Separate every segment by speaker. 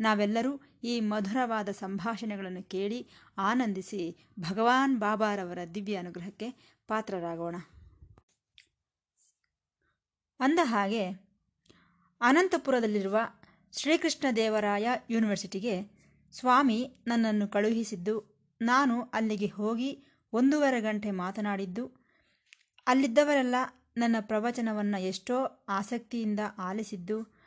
Speaker 1: ನಾವೆಲ್ಲರೂ ಈ ಮಧುರವಾದ ಸಂಭಾಷಣೆಗಳನ್ನು ಕೇಳಿ ಆನಂದಿಸಿ ಭಗವಾನ್ ಬಾಬಾರವರ ದಿವ್ಯ ಅನುಗ್ರಹಕ್ಕೆ ಪಾತ್ರರಾಗೋಣ. ಅಂದ ಹಾಗೆ ಅನಂತಪುರದಲ್ಲಿರುವ ಶ್ರೀಕೃಷ್ಣ ದೇವರಾಯ ಯೂನಿವರ್ಸಿಟಿಗೆ ಸ್ವಾಮಿ ನನ್ನನ್ನು ಕಳುಹಿಸಿದ್ದು, ನಾನು ಅಲ್ಲಿಗೆ ಹೋಗಿ ಒಂದೂವರೆ ಗಂಟೆ ಮಾತನಾಡಿದ್ದು, ಅಲ್ಲಿದ್ದವರೆಲ್ಲ ನನ್ನ ಪ್ರವಚನವನ್ನು ಎಷ್ಟೋ ಆಸಕ್ತಿಯಿಂದ ಆಲಿಸಿದ್ದು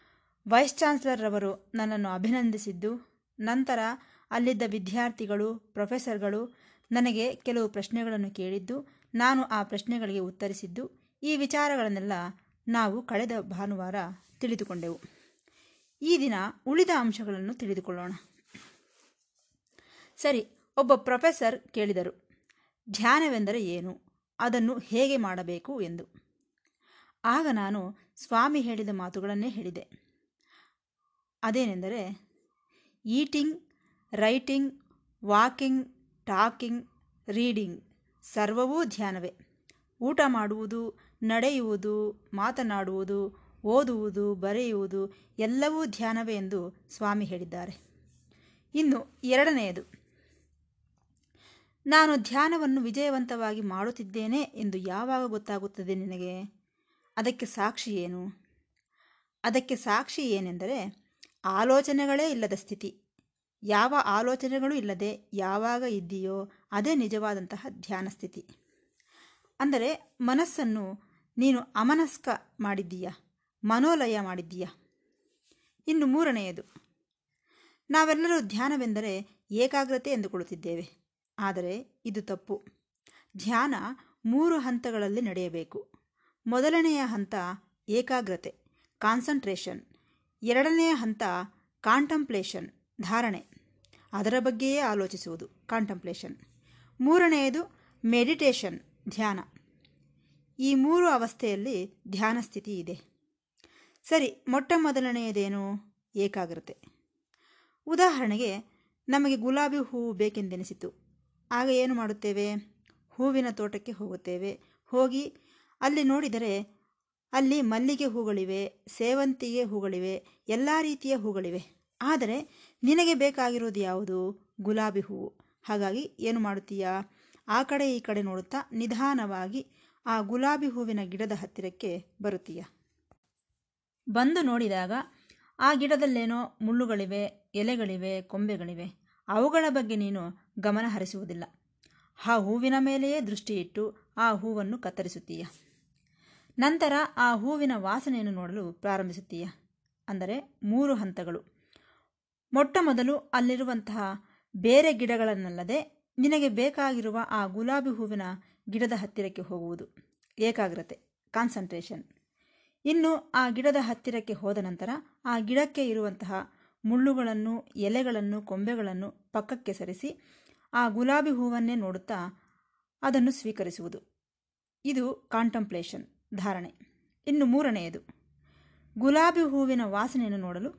Speaker 1: ವೈಸ್ ಚಾನ್ಸಲರ್ರವರು ನನ್ನನ್ನು ಅಭಿನಂದಿಸಿದ್ದು, ನಂತರ ಅಲ್ಲಿದ್ದ ವಿದ್ಯಾರ್ಥಿಗಳು, ಪ್ರೊಫೆಸರ್ಗಳು ನನಗೆ ಕೆಲವು ಪ್ರಶ್ನೆಗಳನ್ನು ಕೇಳಿದ್ದು, ನಾನು ಆ ಪ್ರಶ್ನೆಗಳಿಗೆ ಉತ್ತರಿಸಿದ್ದು, ಈ ವಿಚಾರಗಳನ್ನೆಲ್ಲ ನಾವು ಕಳೆದ ಭಾನುವಾರ ತಿಳಿದುಕೊಂಡೆವು. ಈ ದಿನ ಉಳಿದ ಅಂಶಗಳನ್ನು ತಿಳಿದುಕೊಳ್ಳೋಣ. ಸರಿ, ಒಬ್ಬ ಪ್ರೊಫೆಸರ್ ಕೇಳಿದರು, ಧ್ಯಾನವೆಂದರೆ ಏನು? ಅದನ್ನು ಹೇಗೆ ಮಾಡಬೇಕು? ಎಂದು. ಆಗ ನಾನು ಸ್ವಾಮಿ ಹೇಳಿದ ಮಾತುಗಳನ್ನೇ ಹೇಳಿದೆ. ಅದೇನೆಂದರೆ eating, writing, walking, talking, reading ಸರ್ವವೂ ಧ್ಯಾನವೇ. ಊಟ ಮಾಡುವುದು, ನಡೆಯುವುದು, ಮಾತನಾಡುವುದು, ಓದುವುದು, ಬರೆಯುವುದು ಎಲ್ಲವೂ ಧ್ಯಾನವೇ ಎಂದು ಸ್ವಾಮಿ ಹೇಳಿದ್ದಾರೆ. ಇನ್ನು ಎರಡನೆಯದು. ನಾನು ಧ್ಯಾನವನ್ನು ವಿಜಯವಂತವಾಗಿ ಮಾಡುತ್ತಿದ್ದೇನೆ ಎಂದು ಯಾವಾಗ ಗೊತ್ತಾಗುತ್ತದೆ ನಿನಗೆ? ಅದಕ್ಕೆ ಸಾಕ್ಷಿ ಏನು? ಅದಕ್ಕೆ ಸಾಕ್ಷಿ ಏನೆಂದರೆ ಆಲೋಚನೆಗಳೇ ಇಲ್ಲದ ಸ್ಥಿತಿ. ಯಾವ ಆಲೋಚನೆಗಳು ಇಲ್ಲದೆ ಯಾವಾಗ ಇದ್ದೀಯೋ ಅದೇ ನಿಜವಾದಂತಹ ಧ್ಯಾನ ಸ್ಥಿತಿ. ಅಂದರೆ ಮನಸ್ಸನ್ನು ನೀನು ಅಮನಸ್ಕ ಮಾಡಿದ್ದೀಯ, ಮನೋಲಯ ಮಾಡಿದ್ದೀಯ. ಇನ್ನು ಮೂರನೆಯದು, ನಾವೆಲ್ಲರೂ ಧ್ಯಾನವೆಂದರೆ ಏಕಾಗ್ರತೆ ಎಂದುಕೊಳ್ಳುತ್ತಿದ್ದೇವೆ. ಆದರೆ ಇದು ತಪ್ಪು. ಧ್ಯಾನ ಮೂರು ಹಂತಗಳಲ್ಲಿ ನಡೆಯಬೇಕು. ಮೊದಲನೆಯ ಹಂತ ಏಕಾಗ್ರತೆ, ಕಾನ್ಸಂಟ್ರೇಷನ್. ಎರಡನೆಯ ಹಂತ ಕಾಂಟಂಪ್ಲೇಷನ್, ಧಾರಣೆ. ಅದರ ಬಗ್ಗೆಯೇ ಆಲೋಚಿಸುವುದು ಕಾಂಟಂಪ್ಲೇಷನ್. ಮೂರನೆಯದು ಮೆಡಿಟೇಷನ್, ಧ್ಯಾನ. ಈ ಮೂರು ಅವಸ್ಥೆಯಲ್ಲಿ ಧ್ಯಾನ ಸ್ಥಿತಿ ಇದೆ. ಸರಿ, ಮೊಟ್ಟ ಮೊದಲನೆಯದೇನು? ಏಕಾಗ್ರತೆ. ಉದಾಹರಣೆಗೆ, ನಮಗೆ ಗುಲಾಬಿ ಹೂವು ಬೇಕೆಂದೆನಿಸಿತು. ಆಗ ಏನು ಮಾಡುತ್ತೇವೆ? ಹೂವಿನ ತೋಟಕ್ಕೆ ಹೋಗುತ್ತೇವೆ. ಹೋಗಿ ಅಲ್ಲಿ ನೋಡಿದರೆ ಅಲ್ಲಿ ಮಲ್ಲಿಗೆ ಹೂಗಳಿವೆ, ಸೇವಂತಿಗೆ ಹೂಗಳಿವೆ, ಎಲ್ಲ ರೀತಿಯ ಹೂಗಳಿವೆ. ಆದರೆ ನಿನಗೆ ಬೇಕಾಗಿರೋದು ಯಾವುದು? ಗುಲಾಬಿ ಹೂವು. ಹಾಗಾಗಿ ಏನು ಮಾಡುತ್ತೀಯಾ? ಆ ಕಡೆ ಈ ಕಡೆ ನೋಡುತ್ತಾ ನಿಧಾನವಾಗಿ ಆ ಗುಲಾಬಿ ಹೂವಿನ ಗಿಡದ ಹತ್ತಿರಕ್ಕೆ ಬರುತ್ತೀಯ? ಬಂದು ನೋಡಿದಾಗ ಆ ಗಿಡದಲ್ಲೇನೋ ಮುಳ್ಳುಗಳಿವೆ, ಎಲೆಗಳಿವೆ, ಕೊಂಬೆಗಳಿವೆ. ಅವುಗಳ ಬಗ್ಗೆ ನೀನು ಗಮನ ಹರಿಸುವುದಿಲ್ಲ. ಆ ಹೂವಿನ ಮೇಲೆಯೇ ದೃಷ್ಟಿ ಇಟ್ಟು ಆ ಹೂವನ್ನು ಕತ್ತರಿಸುತ್ತೀಯ? ನಂತರ ಆ ಹೂವಿನ ವಾಸನೆಯನ್ನು ನೋಡಲು ಪ್ರಾರಂಭಿಸುತ್ತೀಯ? ಅಂದರೆ ಮೂರು ಹಂತಗಳು. ಮೊಟ್ಟ ಮೊದಲು ಅಲ್ಲಿರುವಂತಹ ಬೇರೆ ಗಿಡಗಳನ್ನಲ್ಲದೆ ನಿನಗೆ ಬೇಕಾಗಿರುವ ಆ ಗುಲಾಬಿ ಹೂವಿನ ಗಿಡದ ಹತ್ತಿರಕ್ಕೆ ಹೋಗುವುದು. ಏಕಾಗ್ರತೆ, ಕಾನ್ಸಂಟ್ರೇಷನ್. ಇನ್ನು ಆ ಗಿಡದ ಹತ್ತಿರಕ್ಕೆ ಹೋದ ನಂತರ ಆ ಗಿಡಕ್ಕೆ ಇರುವಂತಹ ಮುಳ್ಳುಗಳನ್ನು, ಎಲೆಗಳನ್ನು, ಕೊಂಬೆಗಳನ್ನು ಪಕ್ಕಕ್ಕೆ ಸರಿಸಿ ಆ ಗುಲಾಬಿ ಹೂವನ್ನೇ ನೋಡುತ್ತಾ ಅದನ್ನು ಸ್ವೀಕರಿಸುವುದು. ಇದು ಕಾಂಟಂಪ್ಲೇಷನ್. ಧಾರಣೆ. ಇನ್ನು ಮೂರನೆಯದು. ಗುಲಾಬಿ ಹೂವಿನ ವಾಸನೆಯನ್ನು ನೋಡಲು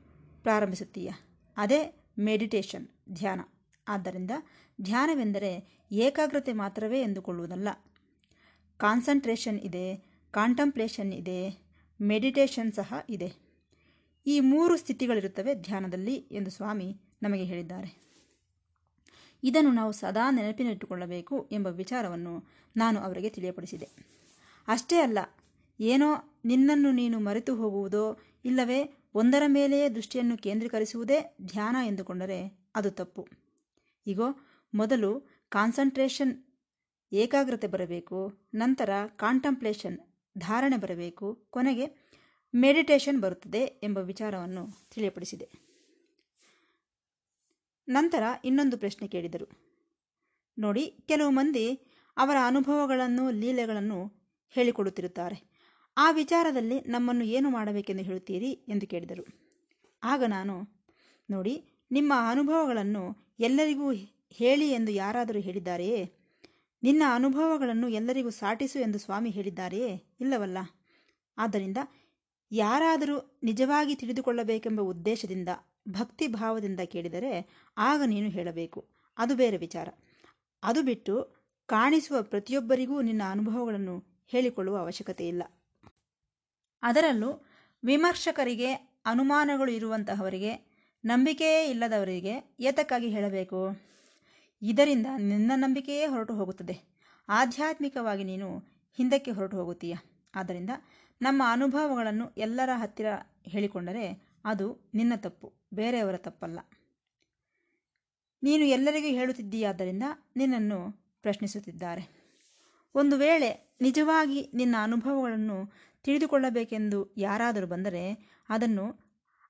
Speaker 1: ಪ್ರಾರಂಭಿಸುತ್ತೀಯ. ಅದೇ ಮೆಡಿಟೇಷನ್, ಧ್ಯಾನ. ಆದ್ದರಿಂದ ಧ್ಯಾನವೆಂದರೆ ಏಕಾಗ್ರತೆ ಮಾತ್ರವೇ ಎಂದುಕೊಳ್ಳುವುದಲ್ಲ. ಕಾನ್ಸಂಟ್ರೇಷನ್ ಇದೆ, ಕಾಂಟಂಪ್ಲೇಷನ್ ಇದೆ, ಮೆಡಿಟೇಷನ್ ಸಹ ಇದೆ. ಈ ಮೂರು ಸ್ಥಿತಿಗಳಿರುತ್ತವೆ ಧ್ಯಾನದಲ್ಲಿ ಎಂದು ಸ್ವಾಮಿ ನಮಗೆ ಹೇಳಿದ್ದಾರೆ. ಇದನ್ನು ನಾವು ಸದಾ ನೆನಪಿನಲ್ಲಿಟ್ಟುಕೊಳ್ಳಬೇಕು ಎಂಬ ವಿಚಾರವನ್ನು ನಾನು ಅವರಿಗೆ ತಿಳಿಯಪಡಿಸಿದೆ. ಅಷ್ಟೇ ಅಲ್ಲ ಏನೋ ನಿನ್ನನ್ನು ನೀನು ಮರೆತು ಹೋಗುವುದೋ ಇಲ್ಲವೇ ಒಂದರ ಮೇಲೆಯೇ ದೃಷ್ಟಿಯನ್ನು ಕೇಂದ್ರೀಕರಿಸುವುದೇ ಧ್ಯಾನ ಎಂದುಕೊಂಡರೆ ಅದು ತಪ್ಪು. ಈಗೋ ಮೊದಲು ಕಾನ್ಸಂಟ್ರೇಷನ್ ಏಕಾಗ್ರತೆ ಬರಬೇಕು, ನಂತರ ಕಾಂಟಂಪ್ಲೇಷನ್ ಧಾರಣೆ ಬರಬೇಕು, ಕೊನೆಗೆ ಮೆಡಿಟೇಷನ್ ಬರುತ್ತದೆ ಎಂಬ ವಿಚಾರವನ್ನು ತಿಳಿಯಪಡಿಸಿದೆ. ನಂತರ ಇನ್ನೊಂದು ಪ್ರಶ್ನೆ ಕೇಳಿದರು. ನೋಡಿ, ಕೆಲವು ಮಂದಿ ಅವರ ಅನುಭವಗಳನ್ನು, ಲೀಲೆಗಳನ್ನು ಹೇಳಿಕೊಡುತ್ತಿರುತ್ತಾರೆ. ಆ ವಿಚಾರದಲ್ಲಿ ನಮ್ಮನ್ನು ಏನು ಮಾಡಬೇಕೆಂದು ಹೇಳುತ್ತೀರಿ ಎಂದು ಕೇಳಿದರು. ಆಗ ನಾನು, ನೋಡಿ, ನಿಮ್ಮ ಅನುಭವಗಳನ್ನು ಎಲ್ಲರಿಗೂ ಹೇಳಿ ಎಂದು ಯಾರಾದರೂ ಹೇಳಿದ್ದಾರೆಯೇ? ನಿನ್ನ ಅನುಭವಗಳನ್ನು ಎಲ್ಲರಿಗೂ ಸಾಟಿಸು ಎಂದು ಸ್ವಾಮಿ ಹೇಳಿದ್ದಾರೆಯೇ? ಇಲ್ಲವಲ್ಲ. ಆದ್ದರಿಂದ ಯಾರಾದರೂ ನಿಜವಾಗಿ ತಿಳಿದುಕೊಳ್ಳಬೇಕೆಂಬ ಉದ್ದೇಶದಿಂದ ಭಕ್ತಿ ಭಾವದಿಂದ ಕೇಳಿದರೆ ಆಗ ನೀನು ಹೇಳಬೇಕು. ಅದು ಬೇರೆ ವಿಚಾರ. ಅದು ಬಿಟ್ಟು ಕಾಣಿಸುವ ಪ್ರತಿಯೊಬ್ಬರಿಗೂ ನಿನ್ನ ಅನುಭವಗಳನ್ನು ಹೇಳಿಕೊಳ್ಳುವ ಅವಶ್ಯಕತೆ ಇಲ್ಲ ಅದರಲ್ಲೂ ವಿಮರ್ಶಕರಿಗೆ ಅನುಮಾನಗಳು ಇರುವಂತಹವರಿಗೆ ನಂಬಿಕೆಯೇ ಇಲ್ಲದವರಿಗೆ ಏತಕ್ಕಾಗಿ ಹೇಳಬೇಕು? ಇದರಿಂದ ನಿನ್ನ ನಂಬಿಕೆಯೇ ಹೊರಟು ಹೋಗುತ್ತದೆ. ಆಧ್ಯಾತ್ಮಿಕವಾಗಿ ನೀನು ಹಿಂದಕ್ಕೆ ಹೊರಟು ಹೋಗುತ್ತೀಯ. ಆದ್ದರಿಂದ ನಮ್ಮ ಅನುಭವಗಳನ್ನು ಎಲ್ಲರ ಹತ್ತಿರ ಹೇಳಿಕೊಂಡರೆ ಅದು ನಿನ್ನ ತಪ್ಪು, ಬೇರೆಯವರ ತಪ್ಪಲ್ಲ. ನೀನು ಎಲ್ಲರಿಗೂ ಹೇಳುತ್ತಿದ್ದೀಯಾದ್ದರಿಂದ ನಿನ್ನನ್ನು ಪ್ರಶ್ನಿಸುತ್ತಿದ್ದಾರೆ. ಒಂದು ವೇಳೆ ನಿಜವಾಗಿ ನಿನ್ನ ಅನುಭವಗಳನ್ನು ತಿಳಿದುಕೊಳ್ಳಬೇಕೆಂದು ಯಾರಾದರೂ ಬಂದರೆ ಅದನ್ನು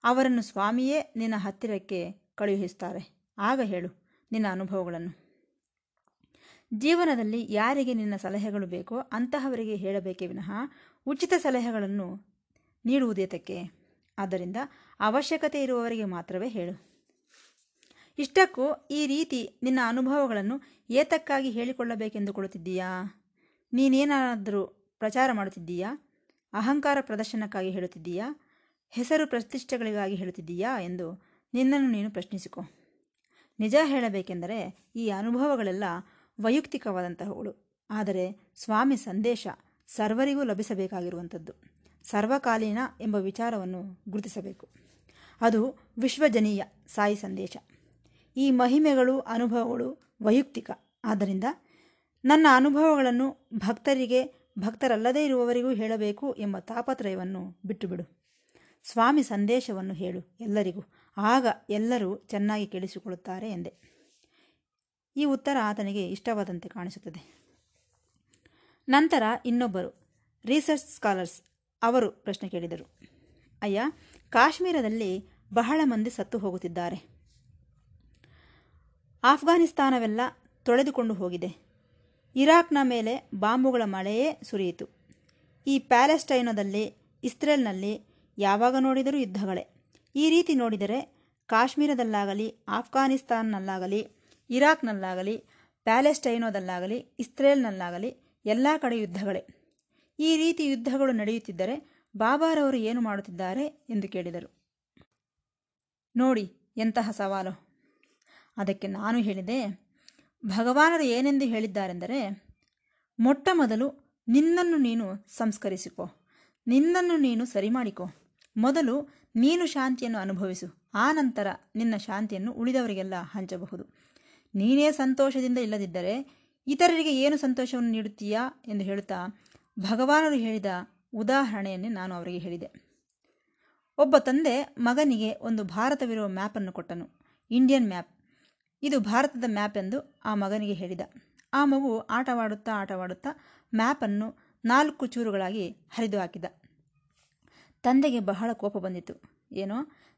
Speaker 1: ಅವರನ್ನು ಸ್ವಾಮಿಯೇ ನಿನ್ನ ಹತ್ತಿರಕ್ಕೆ ಕಳುಹಿಸುತ್ತಾರೆ. ಆಗ ಹೇಳು ನಿನ್ನ ಅನುಭವಗಳನ್ನು. ಜೀವನದಲ್ಲಿ ಯಾರಿಗೆ ನಿನ್ನ ಸಲಹೆಗಳು ಬೇಕೋ ಅಂತಹವರಿಗೆ ಹೇಳಬೇಕೇ ವಿನಃ ಉಚಿತ ಸಲಹೆಗಳನ್ನು ನೀಡುವುದೇತಕ್ಕೆ ಆದ್ದರಿಂದ ಅವಶ್ಯಕತೆ ಇರುವವರಿಗೆ ಮಾತ್ರವೇ ಹೇಳು. ಇಷ್ಟಕ್ಕೂ ಈ ರೀತಿ ನಿನ್ನ ಅನುಭವಗಳನ್ನು ಏತಕ್ಕಾಗಿ ಹೇಳಿಕೊಳ್ಳಬೇಕೆಂದುಕೊಳ್ಳುತ್ತಿದ್ದೀಯಾ ನೀನೇನಾದರೂ ಪ್ರಚಾರ ಮಾಡುತ್ತಿದ್ದೀಯಾ? ಅಹಂಕಾರ ಪ್ರದರ್ಶನಕ್ಕಾಗಿ ಹೇಳುತ್ತಿದ್ದೀಯಾ? ಹೆಸರು ಪ್ರತಿಷ್ಠೆಗಳಿಗಾಗಿ ಹೇಳುತ್ತಿದ್ದೀಯಾ ಎಂದು ನಿನ್ನನ್ನು ನೀನು ಪ್ರಶ್ನಿಸಿಕೊ. ನಿಜ ಹೇಳಬೇಕೆಂದರೆ ಈ ಅನುಭವಗಳೆಲ್ಲ ವೈಯಕ್ತಿಕವಾದಂತಹವುಗಳು. ಆದರೆ ಸ್ವಾಮಿ ಸಂದೇಶ ಸರ್ವರಿಗೂ ಲಭಿಸಬೇಕಾಗಿರುವಂಥದ್ದು. ಸರ್ವಕಾಲೀನ ಎಂಬ ವಿಚಾರವನ್ನು ಗುರುತಿಸಬೇಕು. ಅದು ವಿಶ್ವಜನೀಯ ಸಾಯಿ ಸಂದೇಶ. ಈ ಮಹಿಮೆಗಳು, ಅನುಭವಗಳು ವೈಯಕ್ತಿಕ. ಆದ್ದರಿಂದ ನನ್ನ ಅನುಭವಗಳನ್ನು ಭಕ್ತರಿಗೆ ಭಕ್ತರಲ್ಲದೇ ಇರುವವರಿಗೂ ಹೇಳಬೇಕು ಎಂಬ ತಾಪತ್ರಯವನ್ನು ಬಿಟ್ಟುಬಿಡು. ಸ್ವಾಮಿ ಸಂದೇಶವನ್ನು ಹೇಳು ಎಲ್ಲರಿಗೂ. ಆಗ ಎಲ್ಲರೂ ಚೆನ್ನಾಗಿ ಕೇಳಿಸಿಕೊಳ್ಳುತ್ತಾರೆ ಎಂದೆ. ಈ ಉತ್ತರ ಆತನಿಗೆ ಇಷ್ಟವಾದಂತೆ ಕಾಣಿಸುತ್ತದೆ. ನಂತರ ಇನ್ನೊಬ್ಬರು, ರಿಸರ್ಚ್ ಸ್ಕಾಲರ್ಸ್, ಅವರು ಪ್ರಶ್ನೆ ಕೇಳಿದರು. ಅಯ್ಯ, ಕಾಶ್ಮೀರದಲ್ಲಿ ಬಹಳ ಮಂದಿ ಸತ್ತು ಹೋಗುತ್ತಿದ್ದಾರೆ. ಆಫ್ಘಾನಿಸ್ತಾನವೆಲ್ಲ ತೊಳೆದುಕೊಂಡು ಹೋಗಿದೆ. ಇರಾಕ್ನ ಮೇಲೆ ಬಾಂಬುಗಳ ಮಳೆಯೇ ಸುರಿಯಿತು. ಈ ಪ್ಯಾಲೆಸ್ಟೈನದಲ್ಲಿ, ಇಸ್ರೇಲ್ನಲ್ಲಿ ಯಾವಾಗ ನೋಡಿದರೂ ಯುದ್ಧಗಳೇ. ಈ ರೀತಿ ನೋಡಿದರೆ ಕಾಶ್ಮೀರದಲ್ಲಾಗಲಿ, ಆಫ್ಘಾನಿಸ್ತಾನ್ನಲ್ಲಾಗಲಿ, ಇರಾಕ್ನಲ್ಲಾಗಲಿ, ಪ್ಯಾಲೆಸ್ಟೈನೋದಲ್ಲಾಗಲಿ, ಇಸ್ರೇಲ್ನಲ್ಲಾಗಲಿ ಎಲ್ಲ ಕಡೆ ಯುದ್ಧಗಳೇ. ಈ ರೀತಿ ಯುದ್ಧಗಳು ನಡೆಯುತ್ತಿದ್ದರೆ ಬಾಬಾರವರು ಏನು ಮಾಡುತ್ತಿದ್ದಾರೆ ಎಂದು ಕೇಳಿದರು. ನೋಡಿ ಎಂತಹ ಸವಾಲು. ಅದಕ್ಕೆ ನಾನು ಹೇಳಿದೆ ಭಗವಾನರು ಏನೆಂದು ಹೇಳಿದ್ದಾರೆಂದರೆ, ಮೊಟ್ಟ ಮೊದಲು ನಿನ್ನನ್ನು ನೀನು ಸಂಸ್ಕರಿಸಿಕೊ, ನಿನ್ನನ್ನು ನೀನು ಸರಿ ಮಾಡಿಕೊ ಮೊದಲು ನೀನು ಶಾಂತಿಯನ್ನು ಅನುಭವಿಸು, ಆ ನಂತರ ನಿನ್ನ ಶಾಂತಿಯನ್ನು ಉಳಿದವರಿಗೆಲ್ಲ ಹಂಚಬಹುದು. ನೀನೇ ಸಂತೋಷದಿಂದ ಇಲ್ಲದಿದ್ದರೆ ಇತರರಿಗೆ ಏನು ಸಂತೋಷವನ್ನು ನೀಡುತ್ತೀಯಾ ಎಂದು ಹೇಳುತ್ತಾ ಭಗವಾನರು ಹೇಳಿದ ಉದಾಹರಣೆಯನ್ನೇ ನಾನು ಅವರಿಗೆ ಹೇಳಿದೆ. ಒಬ್ಬ ತಂದೆ ಮಗನಿಗೆ ಒಂದು ಭಾರತವಿರುವ ಮ್ಯಾಪನ್ನು ಕೊಟ್ಟನು, ಇಂಡಿಯನ್ ಮ್ಯಾಪ್. ಇದು ಭಾರತದ ಮ್ಯಾಪ್ ಎಂದು ಆ ಮಗನಿಗೆ ಹೇಳಿದ. ಆ ಮಗು ಆಟವಾಡುತ್ತಾ ಆಟವಾಡುತ್ತಾ ಮ್ಯಾಪನ್ನು ನಾಲ್ಕು ಚೂರುಗಳಾಗಿ ಹರಿದು ಹಾಕಿದ. ತಂದೆಗೆ ಬಹಳ ಕೋಪ ಬಂದಿತು ಏನೋ,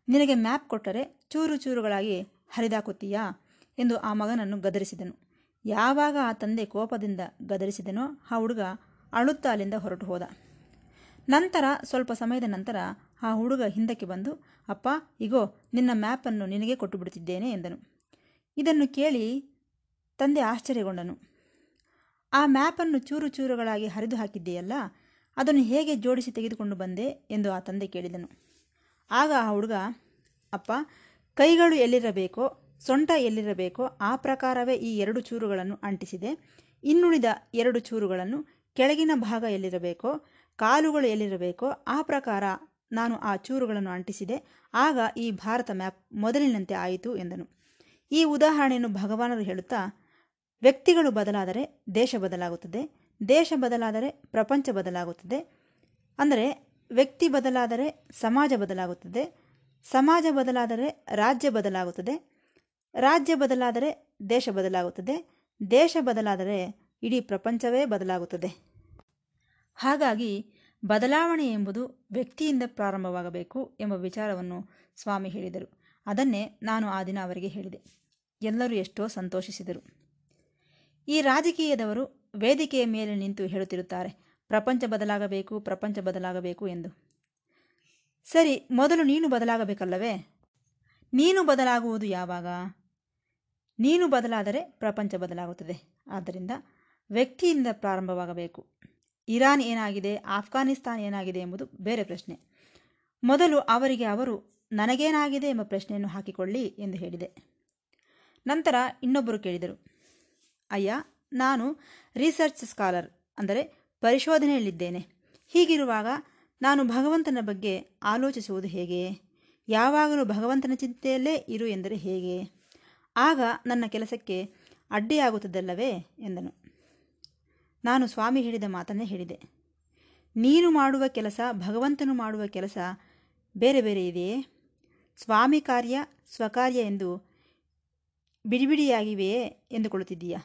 Speaker 1: ನಿನಗೆ ಮ್ಯಾಪ್ ಕೊಟ್ಟರೆ ಚೂರು ಚೂರುಗಳಾಗಿ ಹರಿದಾಕುತ್ತೀಯಾ ಎಂದು ಆ ಮಗನನ್ನು ಗದರಿಸಿದನು. ಯಾವಾಗ ಆ ತಂದೆ ಕೋಪದಿಂದ ಗದರಿಸಿದನೋ ಆ ಹುಡುಗ ಅಳುತ್ತಾ ಅಲ್ಲಿಂದ ಹೊರಟು ಹೋದ. ನಂತರ, ಸ್ವಲ್ಪ ಸಮಯದ ನಂತರ ಆ ಹುಡುಗ ಹಿಂದಕ್ಕೆ ಬಂದು, ಅಪ್ಪ, ಇಗೋ, ನಿನ್ನ ಮ್ಯಾಪನ್ನು ನಿನಗೆ ಕೊಟ್ಟು ಬಿಡುತ್ತಿದ್ದೇನೆ ಎಂದನು. ಇದನ್ನು ಕೇಳಿ ತಂದೆ ಆಶ್ಚರ್ಯಗೊಂಡನು. ಆ ಮ್ಯಾಪನ್ನು ಚೂರು ಚೂರುಗಳಾಗಿ ಹರಿದು ಹಾಕಿದ್ದೀಯಲ್ಲ, ಅದನ್ನು ಹೇಗೆ ಜೋಡಿಸಿ ತೆಗೆದುಕೊಂಡು ಬಂದೆ ಎಂದು ಆ ತಂದೆ ಕೇಳಿದನು. ಆಗ ಆ ಹುಡುಗ, ಅಪ್ಪ, ಕೈಗಳು ಎಲ್ಲಿರಬೇಕೋ, ಸೊಂಟ ಎಲ್ಲಿರಬೇಕೋ, ಆ ಪ್ರಕಾರವೇ ಈ ಎರಡು ಚೂರುಗಳನ್ನು ಅಂಟಿಸಿದೆ. ಇನ್ನುಳಿದ ಎರಡು ಚೂರುಗಳನ್ನು ಕೆಳಗಿನ ಭಾಗ ಎಲ್ಲಿರಬೇಕೋ, ಕಾಲುಗಳು ಎಲ್ಲಿರಬೇಕೋ, ಆ ಪ್ರಕಾರ ನಾನು ಆ ಚೂರುಗಳನ್ನು ಅಂಟಿಸಿದೆ. ಆಗ ಈ ಭಾರತ ಮ್ಯಾಪ್ ಮೊದಲಿನಂತೆ ಆಯಿತು ಎಂದನು. ಈ ಉದಾಹರಣೆಯನ್ನು ಭಗವಾನರು ಹೇಳುತ್ತಾ, ವ್ಯಕ್ತಿಗಳು ಬದಲಾದರೆ ದೇಶ ಬದಲಾಗುತ್ತದೆ, ದೇಶ ಬದಲಾದರೆ ಪ್ರಪಂಚ ಬದಲಾಗುತ್ತದೆ. ಅಂದರೆ ವ್ಯಕ್ತಿ ಬದಲಾದರೆ ಸಮಾಜ ಬದಲಾಗುತ್ತದೆ, ಸಮಾಜ ಬದಲಾದರೆ ರಾಜ್ಯ ಬದಲಾಗುತ್ತದೆ, ರಾಜ್ಯ ಬದಲಾದರೆ ದೇಶ ಬದಲಾಗುತ್ತದೆ, ದೇಶ ಬದಲಾದರೆ ಇಡೀ ಪ್ರಪಂಚವೇ ಬದಲಾಗುತ್ತದೆ. ಹಾಗಾಗಿ ಬದಲಾವಣೆ ಎಂಬುದು ವ್ಯಕ್ತಿಯಿಂದ ಪ್ರಾರಂಭವಾಗಬೇಕು ಎಂಬ ವಿಚಾರವನ್ನು ಸ್ವಾಮಿ ಹೇಳಿದರು. ಅದನ್ನೇ ನಾನು ಆ ದಿನ ಅವರಿಗೆ ಹೇಳಿದೆ. ಎಲ್ಲರೂ ಎಷ್ಟೋ ಸಂತೋಷಿಸಿದರು. ಈ ರಾಜಕೀಯದವರು ವೇದಿಕೆಯ ಮೇಲೆ ನಿಂತು ಹೇಳುತ್ತಿರುತ್ತಾರೆ, ಪ್ರಪಂಚ ಬದಲಾಗಬೇಕು ಪ್ರಪಂಚ ಬದಲಾಗಬೇಕು ಎಂದು. ಸರಿ, ಮೊದಲು ನೀನು ಬದಲಾಗಬೇಕಲ್ಲವೇ? ನೀನು ಬದಲಾಗುವುದು ಯಾವಾಗ? ನೀನು ಬದಲಾದರೆ ಪ್ರಪಂಚ ಬದಲಾಗುತ್ತದೆ. ಆದ್ದರಿಂದ ವ್ಯಕ್ತಿಯಿಂದ ಪ್ರಾರಂಭವಾಗಬೇಕು. ಇರಾನ್ ಏನಾಗಿದೆ, ಆಫ್ಘಾನಿಸ್ತಾನ್ ಏನಾಗಿದೆ ಎಂಬುದು ಬೇರೆ ಪ್ರಶ್ನೆ. ಮೊದಲು ಅವರಿಗೆ ಅವರು ನನಗೇನಾಗಿದೆ ಎಂಬ ಪ್ರಶ್ನೆಯನ್ನು ಹಾಕಿಕೊಳ್ಳಿ ಎಂದು ಹೇಳಿದೆ. ನಂತರ ಇನ್ನೊಬ್ಬರು ಕೇಳಿದರು, ಅಯ್ಯ, ನಾನು ರಿಸರ್ಚ್ ಸ್ಕಾಲರ್, ಅಂದರೆ ಪರಿಶೋಧನೆಯಲ್ಲಿದ್ದೇನೆ. ಹೀಗಿರುವಾಗ ನಾನು ಭಗವಂತನ ಬಗ್ಗೆ ಆಲೋಚಿಸುವುದು ಹೇಗೆ? ಯಾವಾಗಲೂ ಭಗವಂತನ ಚಿಂತೆಯಲ್ಲೇ ಇರು ಎಂದರೆ ಹೇಗೆ? ಆಗ ನನ್ನ ಕೆಲಸಕ್ಕೆ ಅಡ್ಡಿಯಾಗುತ್ತದಲ್ಲವೇ? ಎಂದನು. ನಾನು ಸ್ವಾಮಿ ಹೇಳಿದ ಮಾತನ್ನೇ ಹೇಳಿದೆ, ನೀನು ಮಾಡುವ ಕೆಲಸ ಭಗವಂತನು ಮಾಡುವ ಕೆಲಸ ಬೇರೆ ಬೇರೆ ಇದೆಯೇ? ಸ್ವಾಮಿ ಕಾರ್ಯ, ಸ್ವಕಾರ್ಯ ಎಂದು ಬಿಡಿಬಿಡಿಯಾಗಿವೆಯೇ ಎಂದುಕೊಳ್ಳುತ್ತಿದ್ದೀಯಾ?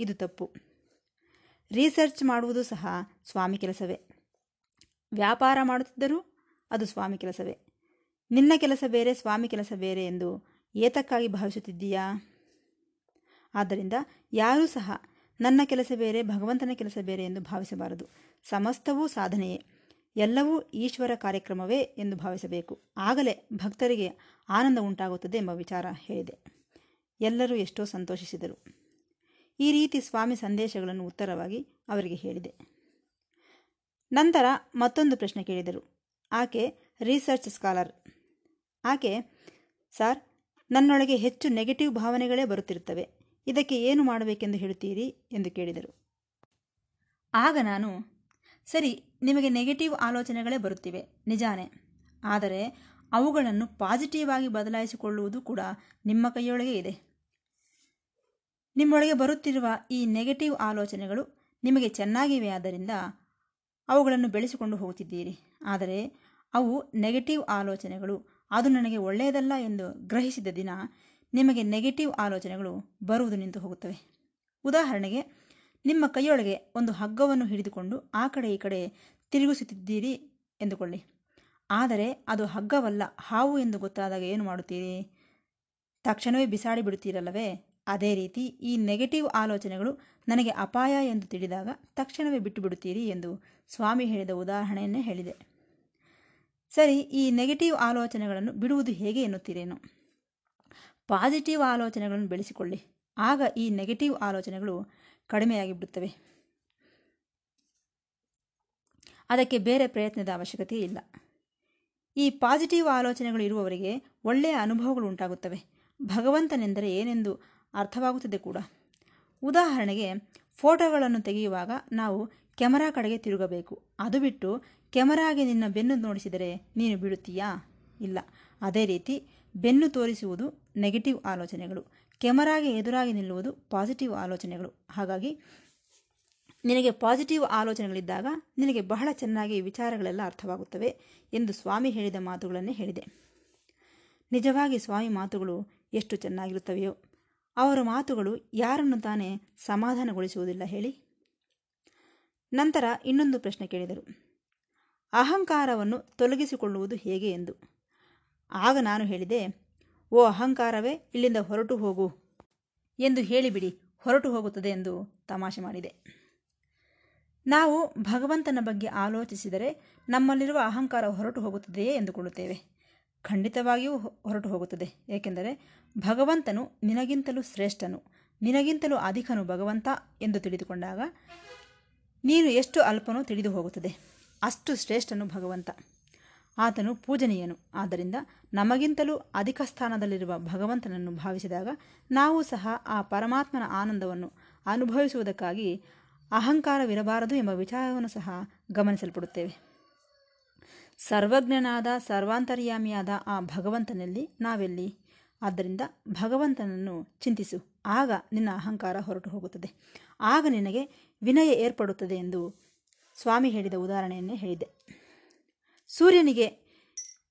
Speaker 1: ಇದು ತಪ್ಪು. ರಿಸರ್ಚ್ ಮಾಡುವುದು ಸಹ ಸ್ವಾಮಿ ಕೆಲಸವೇ. ವ್ಯಾಪಾರ ಮಾಡುತ್ತಿದ್ದರೂ ಅದು ಸ್ವಾಮಿ ಕೆಲಸವೇ. ನಿನ್ನ ಕೆಲಸ ಬೇರೆ, ಸ್ವಾಮಿ ಕೆಲಸ ಬೇರೆ ಎಂದು ಏತಕ್ಕಾಗಿ ಭಾವಿಸುತ್ತಿದ್ದೀಯಾ? ಆದ್ದರಿಂದ ಯಾರೂ ಸಹ ನನ್ನ ಕೆಲಸ ಬೇರೆ, ಭಗವಂತನ ಕೆಲಸ ಬೇರೆ ಎಂದು ಭಾವಿಸಬಾರದು. ಸಮಸ್ತವೂ ಸಾಧನೆಯೇ. ಎಲ್ಲವೂ ಈಶ್ವರ ಕಾರ್ಯಕ್ರಮವೇ ಎಂದು ಭಾವಿಸಬೇಕು. ಆಗಲೇ ಭಕ್ತರಿಗೆ ಆನಂದ ಉಂಟಾಗುತ್ತದೆ ಎಂಬ ವಿಚಾರ ಹೇಳಿದೆ. ಎಲ್ಲರೂ ಎಷ್ಟೋ ಸಂತೋಷಿಸಿದರು. ಈ ರೀತಿ ಸ್ವಾಮಿ ಸಂದೇಶಗಳನ್ನು ಉತ್ತರವಾಗಿ ಅವರಿಗೆ ಹೇಳಿದೆ. ನಂತರ ಮತ್ತೊಂದು ಪ್ರಶ್ನೆ ಕೇಳಿದರು. ಆಕೆ ರಿಸರ್ಚ್ ಸ್ಕಾಲರ್. ಆಕೆ, ಸರ್, ನನ್ನೊಳಗೆ ಹೆಚ್ಚು ನೆಗೆಟಿವ್ ಭಾವನೆಗಳೇ ಬರುತ್ತಿರುತ್ತವೆ. ಇದಕ್ಕೆ ಏನು ಮಾಡಬೇಕೆಂದು ಹೇಳುತ್ತೀರಿ? ಎಂದು ಕೇಳಿದರು. ಆಗ ನಾನು ಸರಿ, ನಿಮಗೆ ನೆಗೆಟಿವ್ ಆಲೋಚನೆಗಳೇ ಬರುತ್ತಿವೆ, ನಿಜಾನೇ. ಆದರೆ, ಅವುಗಳನ್ನು ಪಾಸಿಟಿವ್ ಆಗಿ ಬದಲಾಯಿಸಿಕೊಳ್ಳುವುದು ಕೂಡ ನಿಮ್ಮ ಕೈಯೊಳಗೆ ಇದೆ. ನಿಮ್ಮೊಳಗೆ ಬರುತ್ತಿರುವ ಈ ನೆಗೆಟಿವ್ ಆಲೋಚನೆಗಳು ನಿಮಗೆ ಚೆನ್ನಾಗಿವೆ ಆದ್ದರಿಂದ ಅವುಗಳನ್ನು ಬೆಳೆಸಿಕೊಂಡು ಹೋಗುತ್ತಿದ್ದೀರಿ. ಆದರೆ, ಅವು ನೆಗೆಟಿವ್ ಆಲೋಚನೆಗಳು, ಅದು ನನಗೆ ಒಳ್ಳೆಯದಲ್ಲ ಎಂದು ಗ್ರಹಿಸಿದ ದಿನ ನಿಮಗೆ ನೆಗೆಟಿವ್ ಆಲೋಚನೆಗಳು ಬರುವುದು ನಿಂತು ಹೋಗುತ್ತವೆ. ಉದಾಹರಣೆಗೆ ನಿಮ್ಮ ಕೈಯೊಳಗೆ ಒಂದು ಹಗ್ಗವನ್ನು ಹಿಡಿದುಕೊಂಡು ಆ ಕಡೆ ಈ ಕಡೆ ತಿರುಗಿಸುತ್ತಿದ್ದೀರಿ ಎಂದುಕೊಳ್ಳಿ. ಆದರೆ ಅದು ಹಗ್ಗವಲ್ಲ, ಹಾವು ಎಂದು ಗೊತ್ತಾದಾಗ ಏನು ಮಾಡುತ್ತೀರಿ? ತಕ್ಷಣವೇ ಬಿಸಾಡಿ ಬಿಡುತ್ತೀರಲ್ಲವೇ? ಅದೇ ರೀತಿ ಈ ನೆಗೆಟಿವ್ ಆಲೋಚನೆಗಳು ನನಗೆ ಅಪಾಯ ಎಂದು ತಿಳಿದಾಗ ತಕ್ಷಣವೇ ಬಿಟ್ಟು ಬಿಡುತ್ತೀರಿ ಎಂದು ಸ್ವಾಮಿ ಹೇಳಿದ ಉದಾಹರಣೆಯನ್ನೇ ಹೇಳಿದೆ. ಸರಿ, ಈ ನೆಗೆಟಿವ್ ಆಲೋಚನೆಗಳನ್ನು ಬಿಡುವುದು ಹೇಗೆ ಎನ್ನುತ್ತೀರೇನು? ಪಾಸಿಟಿವ್ ಆಲೋಚನೆಗಳನ್ನು ಬೆಳೆಸಿಕೊಳ್ಳಿ. ಆಗ ಈ ನೆಗೆಟಿವ್ ಆಲೋಚನೆಗಳು ಕಡಿಮೆಯಾಗಿ ಬಿಡುತ್ತವೆ ಅದಕ್ಕೆ ಬೇರೆ ಪ್ರಯತ್ನದ ಅವಶ್ಯಕತೆ ಇಲ್ಲ. ಈ ಪಾಸಿಟಿವ್ ಆಲೋಚನೆಗಳು ಇರುವವರಿಗೆ ಒಳ್ಳೆಯ ಅನುಭವಗಳು ಉಂಟಾಗುತ್ತವೆ. ಭಗವಂತನೆಂದರೆ ಏನೆಂದು ಅರ್ಥವಾಗುತ್ತದೆ ಕೂಡ. ಉದಾಹರಣೆಗೆ, ಫೋಟೋಗಳನ್ನು ತೆಗೆಯುವಾಗ ನಾವು ಕ್ಯಾಮರಾ ಕಡೆಗೆ ತಿರುಗಬೇಕು. ಅದು ಬಿಟ್ಟು ಕ್ಯಾಮರಾಗೆ ನಿನ್ನ ಬೆನ್ನು ನೋಡಿಸಿದರೆ ನೀನು ಬಿಡುತ್ತೀಯಾ ಇಲ್ಲ. ಅದೇ ರೀತಿ ಬೆನ್ನು ತೋರಿಸುವುದು ನೆಗೆಟಿವ್ ಆಲೋಚನೆಗಳು. ಕೆಮರಾಗೆ ಎದುರಾಗಿ ನಿಲ್ಲುವುದು ಪಾಸಿಟಿವ್ ಆಲೋಚನೆಗಳು. ಹಾಗಾಗಿ, ನಿನಗೆ ಪಾಸಿಟಿವ್ ಆಲೋಚನೆಗಳಿದ್ದಾಗ ನಿನಗೆ ಬಹಳ ಚೆನ್ನಾಗಿ ವಿಚಾರಗಳೆಲ್ಲ ಅರ್ಥವಾಗುತ್ತವೆ ಎಂದು ಸ್ವಾಮಿ ಹೇಳಿದ ಮಾತುಗಳನ್ನೇ ಹೇಳಿದೆ. ನಿಜವಾಗಿ ಸ್ವಾಮಿ ಮಾತುಗಳು ಎಷ್ಟು ಚೆನ್ನಾಗಿರುತ್ತವೆಯೋ, ಅವರ ಮಾತುಗಳು ಯಾರನ್ನು ತಾನೇ ಸಮಾಧಾನಗೊಳಿಸುವುದಿಲ್ಲ ಹೇಳಿ. ನಂತರ ಇನ್ನೊಂದು ಪ್ರಶ್ನೆ ಕೇಳಿದರು. ಅಹಂಕಾರವನ್ನು ತೊಲಗಿಸಿಕೊಳ್ಳುವುದು ಹೇಗೆ ಎಂದು. ಆಗ ನಾನು ಹೇಳಿದೆ ಓ ಅಹಂಕಾರವೇ, ಇಲ್ಲಿಂದ ಹೊರಟು ಹೋಗು ಎಂದು ಹೇಳಿಬಿಡಿ, ಹೊರಟು ಹೋಗುತ್ತದೆ ಎಂದು ತಮಾಷೆ ಮಾಡಿದೆ. ನಾವು ಭಗವಂತನ ಬಗ್ಗೆ ಆಲೋಚಿಸಿದರೆ ನಮ್ಮಲ್ಲಿರುವ ಅಹಂಕಾರ ಹೊರಟು ಹೋಗುತ್ತದೆಯೇ ಎಂದುಕೊಳ್ಳುತ್ತೇವೆ. ಖಂಡಿತವಾಗಿಯೂ ಹೊರಟು ಹೋಗುತ್ತದೆ. ಏಕೆಂದರೆ ಭಗವಂತನು ನಿನಗಿಂತಲೂ ಶ್ರೇಷ್ಠನು, ನಿನಗಿಂತಲೂ ಅಧಿಕನು ಭಗವಂತ ಎಂದು ತಿಳಿದುಕೊಂಡಾಗ ನೀನು ಎಷ್ಟು ಅಲ್ಪನೋ ತಿಳಿದು ಹೋಗುತ್ತದೆ. ಅಷ್ಟು ಶ್ರೇಷ್ಠನು ಭಗವಂತ. ಆತನು ಪೂಜನೀಯನು. ಆದ್ದರಿಂದ ನಮಗಿಂತಲೂ ಅಧಿಕ ಸ್ಥಾನದಲ್ಲಿರುವ ಭಗವಂತನನ್ನು ಭಾವಿಸಿದಾಗ ನಾವು ಸಹ ಆ ಪರಮಾತ್ಮನ ಆನಂದವನ್ನು ಅನುಭವಿಸುವುದಕ್ಕಾಗಿ ಅಹಂಕಾರವಿರಬಾರದು ಎಂಬ ವಿಚಾರವನ್ನು ಸಹ ಗಮನಿಸಲ್ಪಡುತ್ತೇವೆ. ಸರ್ವಜ್ಞನಾದ, ಸರ್ವಾಂತರ್ಯಾಮಿಯಾದ ಆ ಭಗವಂತನಲ್ಲಿ ನಾವೆಲ್ಲಿ? ಆದ್ದರಿಂದ ಭಗವಂತನನ್ನು ಚಿಂತಿಸು. ಆಗ ನಿನ್ನ ಅಹಂಕಾರ ಹೊರಟು ಹೋಗುತ್ತದೆ. ಆಗ ನಿನಗೆ ವಿನಯ ಏರ್ಪಡುತ್ತದೆ ಎಂದು ಸ್ವಾಮಿ ಹೇಳಿದ ಉದಾಹರಣೆಯನ್ನೇ ಹೇಳಿದೆ ಸೂರ್ಯನಿಗೆ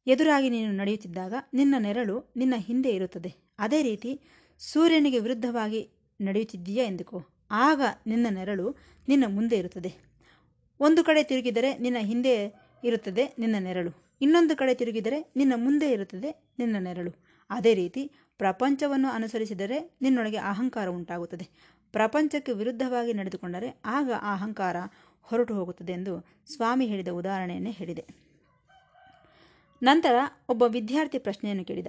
Speaker 1: ಎದುರಾಗಿ ನೀನು ನಡೆಯುತ್ತಿದ್ದಾಗ ನಿನ್ನ ನೆರಳು ನಿನ್ನ ಹಿಂದೆ ಇರುತ್ತದೆ. ಅದೇ ರೀತಿ ಸೂರ್ಯನಿಗೆ ವಿರುದ್ಧವಾಗಿ ನಡೆಯುತ್ತಿದ್ದೀಯಾ ಎಂದುಕೋ. ಆಗ ನಿನ್ನ ನೆರಳು ನಿನ್ನ ಮುಂದೆ ಇರುತ್ತದೆ. ಒಂದು ಕಡೆ ತಿರುಗಿದರೆ ನಿನ್ನ ಹಿಂದೆ ಇರುತ್ತದೆ ನಿನ್ನ ನೆರಳು. ಇನ್ನೊಂದು ಕಡೆ ತಿರುಗಿದರೆ ನಿನ್ನ ಮುಂದೆ ಇರುತ್ತದೆ ನಿನ್ನ ನೆರಳು. ಅದೇ ರೀತಿ ಪ್ರಪಂಚವನ್ನು ಅನುಸರಿಸಿದರೆ ನಿನ್ನೊಳಗೆ ಅಹಂಕಾರ ಉಂಟಾಗುತ್ತದೆ. ಪ್ರಪಂಚಕ್ಕೆ ವಿರುದ್ಧವಾಗಿ ನಡೆದುಕೊಂಡರೆ ಆಗ ಆ ಅಹಂಕಾರ ಹೊರಟು ಹೋಗುತ್ತದೆ ಎಂದು ಸ್ವಾಮಿ ಹೇಳಿದ ಉದಾಹರಣೆಯನ್ನೇ ಹೇಳಿದೆ. ನಂತರ ಒಬ್ಬ ವಿದ್ಯಾರ್ಥಿ ಪ್ರಶ್ನೆಯನ್ನು ಕೇಳಿದ.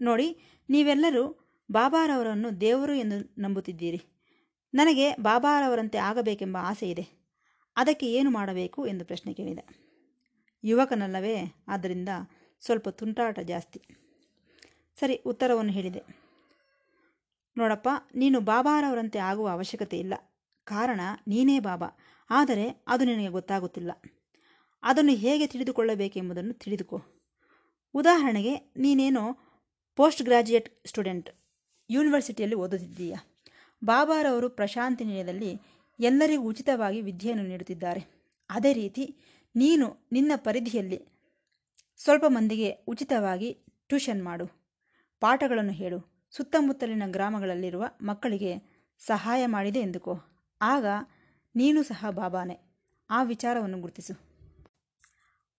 Speaker 1: ನೋಡಿ, ನೀವೆಲ್ಲರೂ ಬಾಬಾರವರನ್ನು ದೇವರು ಎಂದು ನಂಬುತ್ತಿದ್ದೀರಿ. ನನಗೆ ಬಾಬಾರವರಂತೆ ಆಗಬೇಕೆಂಬ ಆಸೆ ಇದೆ. ಅದಕ್ಕೆ ಏನು ಮಾಡಬೇಕು ಎಂದು ಪ್ರಶ್ನೆ ಕೇಳಿದ. ಯುವಕನಲ್ಲವೇ, ಆದ್ದರಿಂದ ಸ್ವಲ್ಪ ತುಂಟಾಟ ಜಾಸ್ತಿ. ಸರಿ, ಉತ್ತರವನ್ನು ಹೇಳಿದೆ. ನೋಡಪ್ಪ, ನೀನು ಬಾಬಾರವರಂತೆ ಆಗುವ ಅವಶ್ಯಕತೆ ಇಲ್ಲ. ಕಾರಣ, ನೀನೇ ಬಾಬಾ. ಆದರೆ, ಅದು ನಿನಗೆ ಗೊತ್ತಾಗುತ್ತಿಲ್ಲ. ಅದನ್ನು ಹೇಗೆ ತಿಳಿದುಕೊಳ್ಳಬೇಕೆಂಬುದನ್ನು ತಿಳಿದುಕೋ. ಉದಾಹರಣೆಗೆ, ನೀನೇನೋ ಪೋಸ್ಟ್ ಗ್ರಾಜ್ಯುಯೇಟ್ ಸ್ಟೂಡೆಂಟ್ ಯೂನಿವರ್ಸಿಟಿಯಲ್ಲಿ ಓದುತ್ತಿದ್ದೀಯ. ಬಾಬಾರವರು ಪ್ರಶಾಂತಿ ನಿಲಯದಲ್ಲಿ ಎಲ್ಲರಿಗೂ ಉಚಿತವಾಗಿ ವಿದ್ಯೆಯನ್ನು ನೀಡುತ್ತಿದ್ದಾರೆ. ಅದೇ ರೀತಿ, ನೀನು ನಿನ್ನ ಪರಿಧಿಯಲ್ಲಿ ಸ್ವಲ್ಪ ಮಂದಿಗೆ ಉಚಿತವಾಗಿ ಟ್ಯೂಷನ್ ಮಾಡು. ಪಾಠಗಳನ್ನು ಹೇಳು. ಸುತ್ತಮುತ್ತಲಿನ ಗ್ರಾಮಗಳಲ್ಲಿರುವ ಮಕ್ಕಳಿಗೆ ಸಹಾಯ ಮಾಡಿದೆ ಎಂದುಕೋ. ಆಗ ನೀನು ಸಹ ಬಾಬಾನೆ. ಆ ವಿಚಾರವನ್ನು ಗುರುತಿಸು.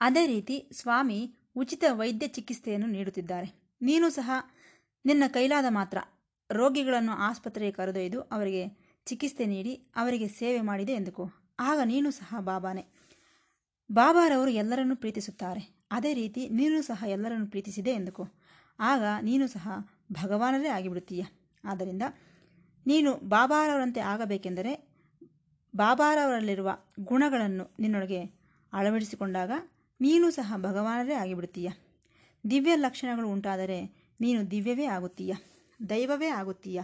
Speaker 1: ಅದೇ ರೀತಿ ಸ್ವಾಮಿ ಉಚಿತ ವೈದ್ಯ ಚಿಕಿತ್ಸೆಯನ್ನು ನೀಡುತ್ತಿದ್ದಾರೆ. ನೀನು ಸಹ ನಿನ್ನ ಕೈಲಾದ ಮಾತ್ರ ರೋಗಿಗಳನ್ನು ಆಸ್ಪತ್ರೆಗೆ ಕರೆದೊಯ್ದು ಅವರಿಗೆ ಚಿಕಿತ್ಸೆ ನೀಡಿ ಅವರಿಗೆ ಸೇವೆ ಮಾಡಿದೆ ಎಂದುಕೋ. ಆಗ ನೀನು ಸಹ ಬಾಬಾನೆ. ಬಾಬಾರವರು ಎಲ್ಲರನ್ನೂ ಪ್ರೀತಿಸುತ್ತಾರೆ. ಅದೇ ರೀತಿ ನೀನು ಸಹ ಎಲ್ಲರನ್ನು ಪ್ರೀತಿಸಿದೆ ಎಂದುಕೋ. ಆಗ ನೀನು ಸಹ ಭಗವಾನರೇ ಆಗಿಬಿಡುತ್ತೀಯ. ಆದ್ದರಿಂದ ನೀನು ಬಾಬಾರವರಂತೆ ಆಗಬೇಕೆಂದರೆ ಬಾಬಾರವರಲ್ಲಿರುವ ಗುಣಗಳನ್ನು ನಿನ್ನೊಳಗೆ ಅಳವಡಿಸಿಕೊಂಡಾಗ ನೀನು ಸಹ ಭಗವಾನರೇ ಆಗಿಬಿಡ್ತೀಯ. ದಿವ್ಯ ಲಕ್ಷಣಗಳು ಉಂಟಾದರೆ ನೀನು ದಿವ್ಯವೇ ಆಗುತ್ತೀಯ, ದೈವವೇ ಆಗುತ್ತೀಯ.